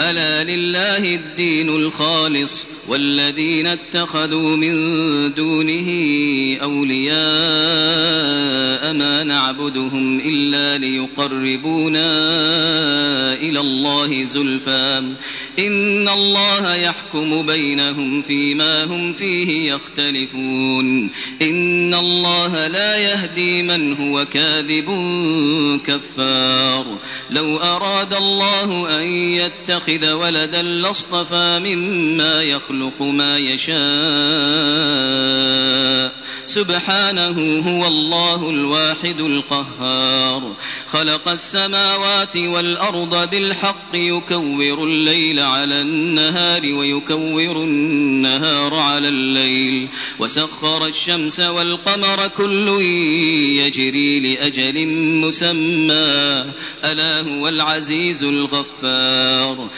ألا لله الدين الخالص والذين اتخذوا من دونه أولياء ما نعبدهم إلا ليقربونا إلى الله زلفى. إن الله يحكم بينهم فيما هم فيه يختلفون. إن الله لا يهدي من هو كاذب كفار. لو أراد الله أن يتخذ ولدا لاصطفى مما يخلق ما يشاء. سبحانه هو الله الواحد القهار. خلق السماوات والأرض بالحق يكور الليل على النهار ويكور النهار على الليل. وسخر الشمس والقمر كل يجري لأجل مسمى. ألا هو العزيز الغفار.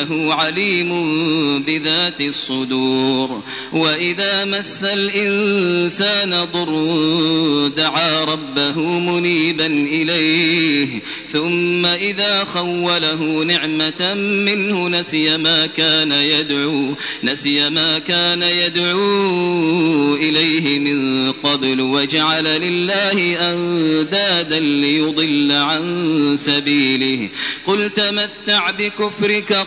إنه عليم بذات الصدور. وإذا مس الإنسان ضر دعا ربه منيبا إليه. ثم إذا خوله نعمة منه نسي ما كان يدعو نسي ما كان يدعو إليه من قبل. وجعل لله أندادا ليضل عن سبيله. قل تمتع بكفرك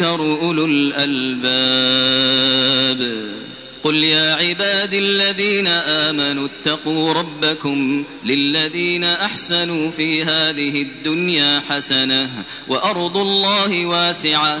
أولو الألباب. قل يا عباد الذين آمنوا اتقوا ربكم للذين أحسنوا في هذه الدنيا حسنة وأرض الله واسعة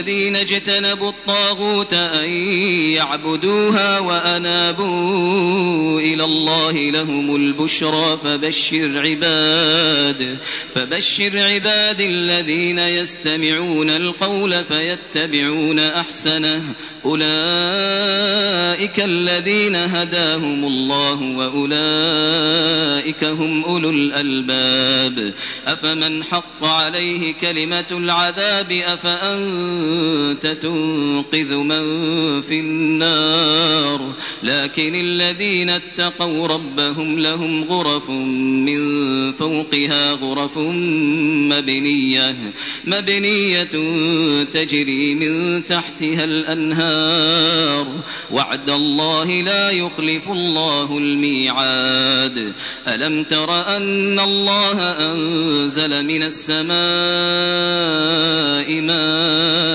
الذين اجتنبوا الطاغوت أن يعبدوها وأنابوا إلى الله لهم البشرى فبشر عباد فبشر عباد الذين يستمعون القول فيتبعون أحسنه. أولئك الذين هداهم الله وأولئك هم أولو الألباب. أفمن حق عليه كلمة العذاب أفأنت تنقذ من في النار. لكن الذين اتقوا ربهم لهم غرف من فوقها غرف مبنية مبنية تجري من تحتها الأنهار. وعد الله لا يخلف الله الميعاد. ألم تر أن الله أنزل من السماء ماء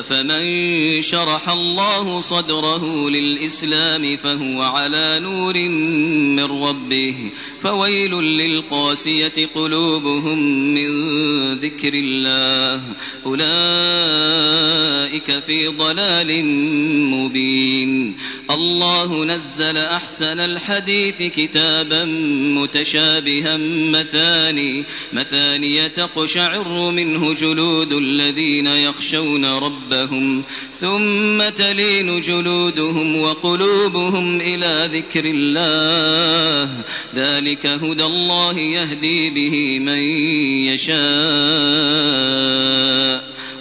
أفمن شرح الله صدره للإسلام فهو على نور من ربه فويل للقاسية قلوبهم من ذكر الله أولئك في ضلال مبين الله نزل أحسن الحديث كتابا متشابها مثاني مثاني تقشعر منه جلود الذين يخشون ربهم ربهم ثم تلين جلودهم وقلوبهم إلى ذكر الله. ذلك هدى الله يهدي به من يشاء.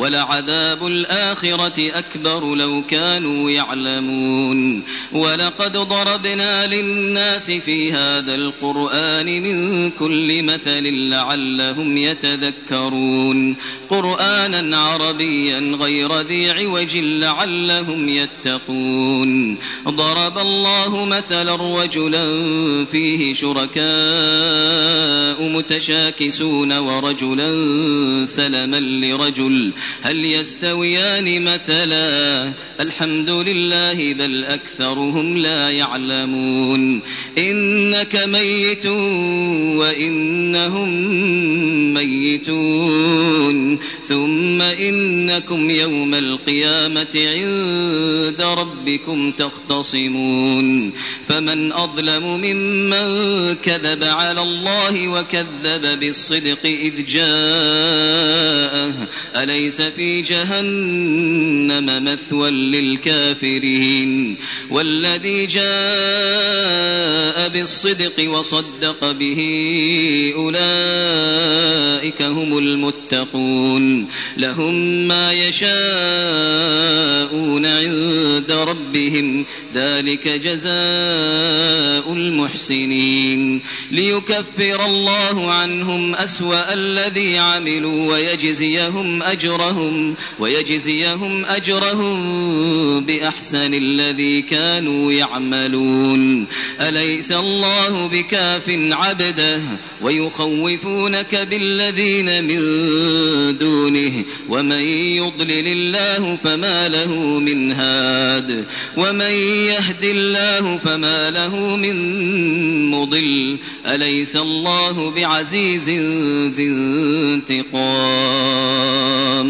ولعذاب الآخرة أكبر لو كانوا يعلمون. ولقد ضربنا للناس في هذا القرآن من كل مثل لعلهم يتذكرون. قرآنا عربيا غير ذي عوج لعلهم يتقون. ضرب الله مثلا رجلا فيه شركاء متشاكسون ورجلا سلما لرجل هل يستويان مثلا؟ الحمد لله بل أكثرهم لا يعلمون. إنك ميت وإنهم ميتون. ثم إنكم يوم القيامة عند ربكم تختصمون. فمن أظلم ممن كذب على الله وكذب بالصدق إذ جاءه. أليس في جهنم مثوى للكافرين والذي جاء بالصدق وصدق به أولئك هم المتقون لهم ما يشاءون عند ربهم ذلك جزاء المحسنين ليكفر الله عنهم أسوأ الذي عملوا ويجزيهم أجرهم ويجزيهم أجرهم بأحسن الذي كانوا يعملون. أليس الله بكاف عبده ويخوفونك بالذين من دونه؟ ومن يضلل الله فما له من هاد. ومن يهد الله فما له من مضل. أليس الله بعزيز ذي انتقام؟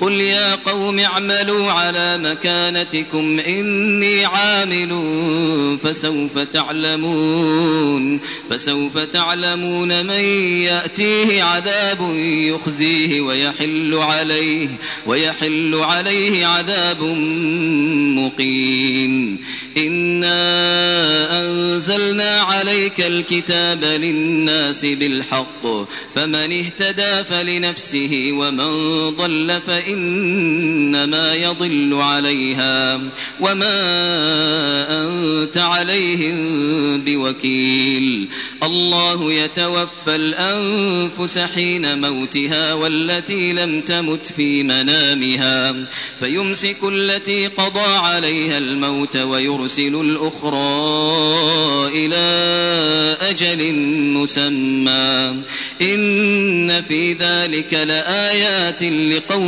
قل يا قوم اعملوا على مكانتكم إني عامل فسوف تعلمون فسوف تعلمون من يأتيه عذاب يخزيه ويحل عليه ويحل عليه عذاب مقيم. إنا أنزلنا عليك الكتاب للناس بالحق فمن اهتدى فلنفسه ومن ضل فإنما يضل عليها وما أنت عليهم بوكيل. الله يتوفى الأنفس حين موتها والتي لم تمت في منامها فيمسك التي قضى عليها الموت ويرسل الأخرى إلى أجل مسمى. إن في ذلك لآيات لقوم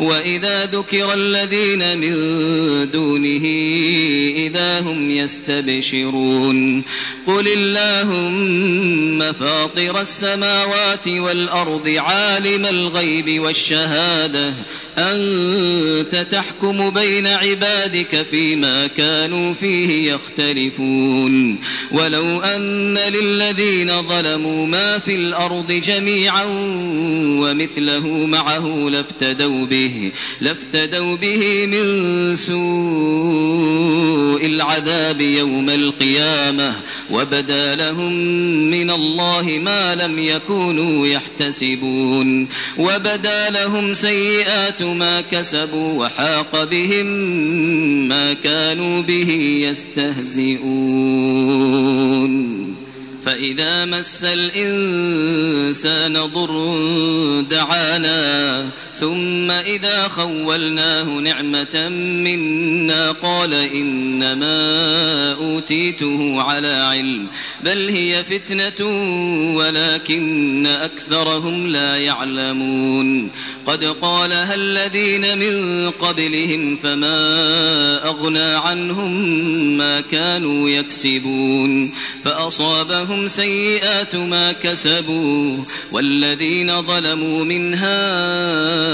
وإذا ذكر الذين من دونه إذا هم يستبشرون. قل اللهم فاطر السماوات والأرض عالم الغيب والشهادة. أنت تحكم بين عبادك فيما كانوا فيه يختلفون. ولو أن للذين ظلموا ما في الأرض جميعا ومثله معه لافتدوا به لافتدوا به من سوء العذاب يوم القيامة. وبدا لهم من الله ما لم يكونوا يحتسبون. وبدا لهم سيئات ما كسبوا وحاق بهم ما كانوا به يستهزئون. فإذا مس الإنسان ضر دعانا ثم إذا خولناه نعمة منا قال إنما أوتيته على علم بل هي فتنة ولكن أكثرهم لا يعلمون. قد قالها الذين من قبلهم فما أغنى عنهم ما كانوا يكسبون. فأصابهم سيئات ما كسبوا والذين ظلموا من هؤلاء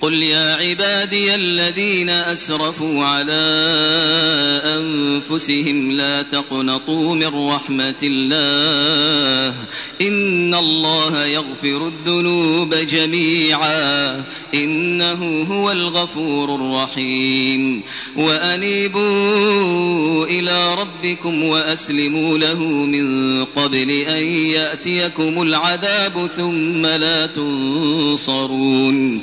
قل يا عبادي الذين أسرفوا على أنفسهم لا تقنطوا من رحمة الله إن الله يغفر الذنوب جميعا إنه هو الغفور الرحيم وأنيبوا إلى ربكم وأسلموا له من قبل أن يأتيكم العذاب ثم لا تنصرون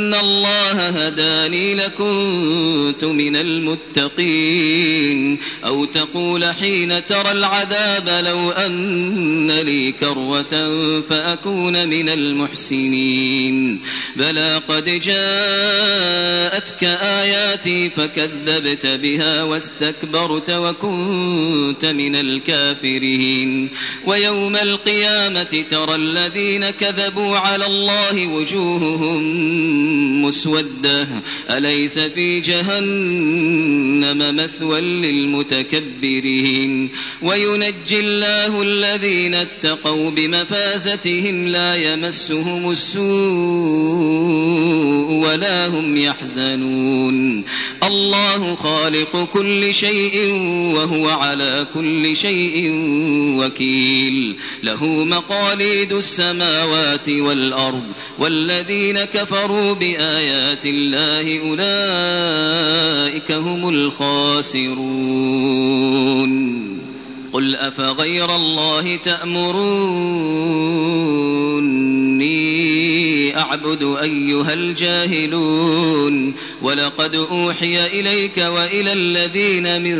الله هداني لكنت من المتقين أو تقول حين ترى العذاب لو أن لي كروة فأكون من المحسنين بلى قد جاءتك آياتي فكذبت بها واستكبرت وكنت من الكافرين ويوم القيامة ترى الذين كذبوا على الله وجوههم مسودة. أليس في جهنم مثوى للمتكبرين؟ وينجي الله الذين اتقوا بمفازتهم لا يمسهم السوء. ولا هم يحزنون. الله خالق كل شيء وهو على كل شيء وكيل. له مقاليد السماوات والأرض والذين كفروا بآيات الله أولئك هم الخاسرون. قل أفغير الله تأمروني؟ أعبد أيها الجاهلون. ولقد أوحي إليك وإلى الذين من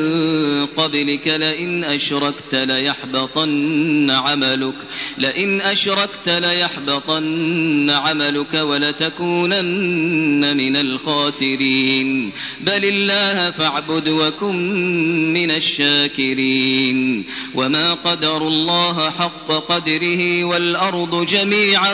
قبلك لئن أشركت ليحبطن عملك لئن أشركت ليحبطن عملك ولتكونن من الخاسرين. بل الله فاعبد وكن من الشاكرين. وما قدر الله حق قدره والأرض جميعا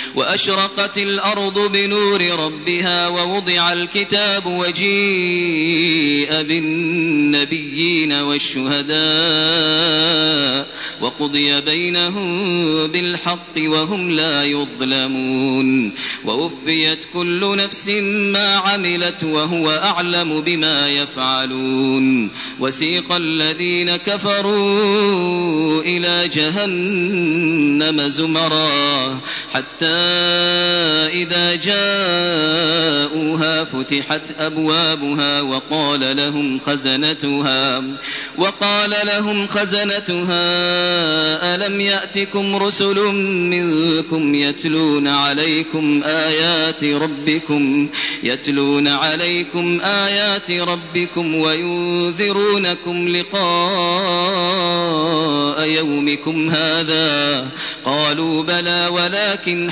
وأشرقت الأرض بنور ربها ووضع الكتاب وجيء بالنبيين والشهداء وقضي بينهم بالحق وهم لا يظلمون ووفيت كل نفس ما عملت وهو أعلم بما يفعلون وسيق الذين كفروا إلى جهنم زمرا حتى إذا جاءوها فتحت أبوابها وقال لهم خزنتها وقال لهم خزنتها ألم يأتكم رسل منكم يتلون عليكم آيات ربكم يتلون عليكم آيات ربكم وينذرونكم لقاء يومكم هذا؟ قالوا بلى ولكن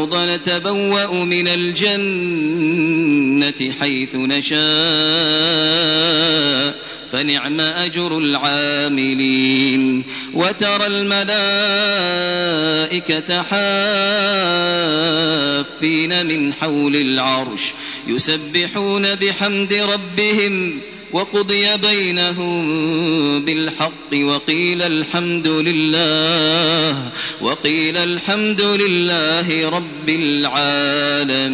الأرض نتبوأ من الجنة حيث نشاء فنعم أجر العاملين. وترى الملائكة حافين من حول العرش يسبحون بحمد ربهم وقضي بينهم بالحق وقيل الحمد لله وقيل الحمد لله رب العالمين.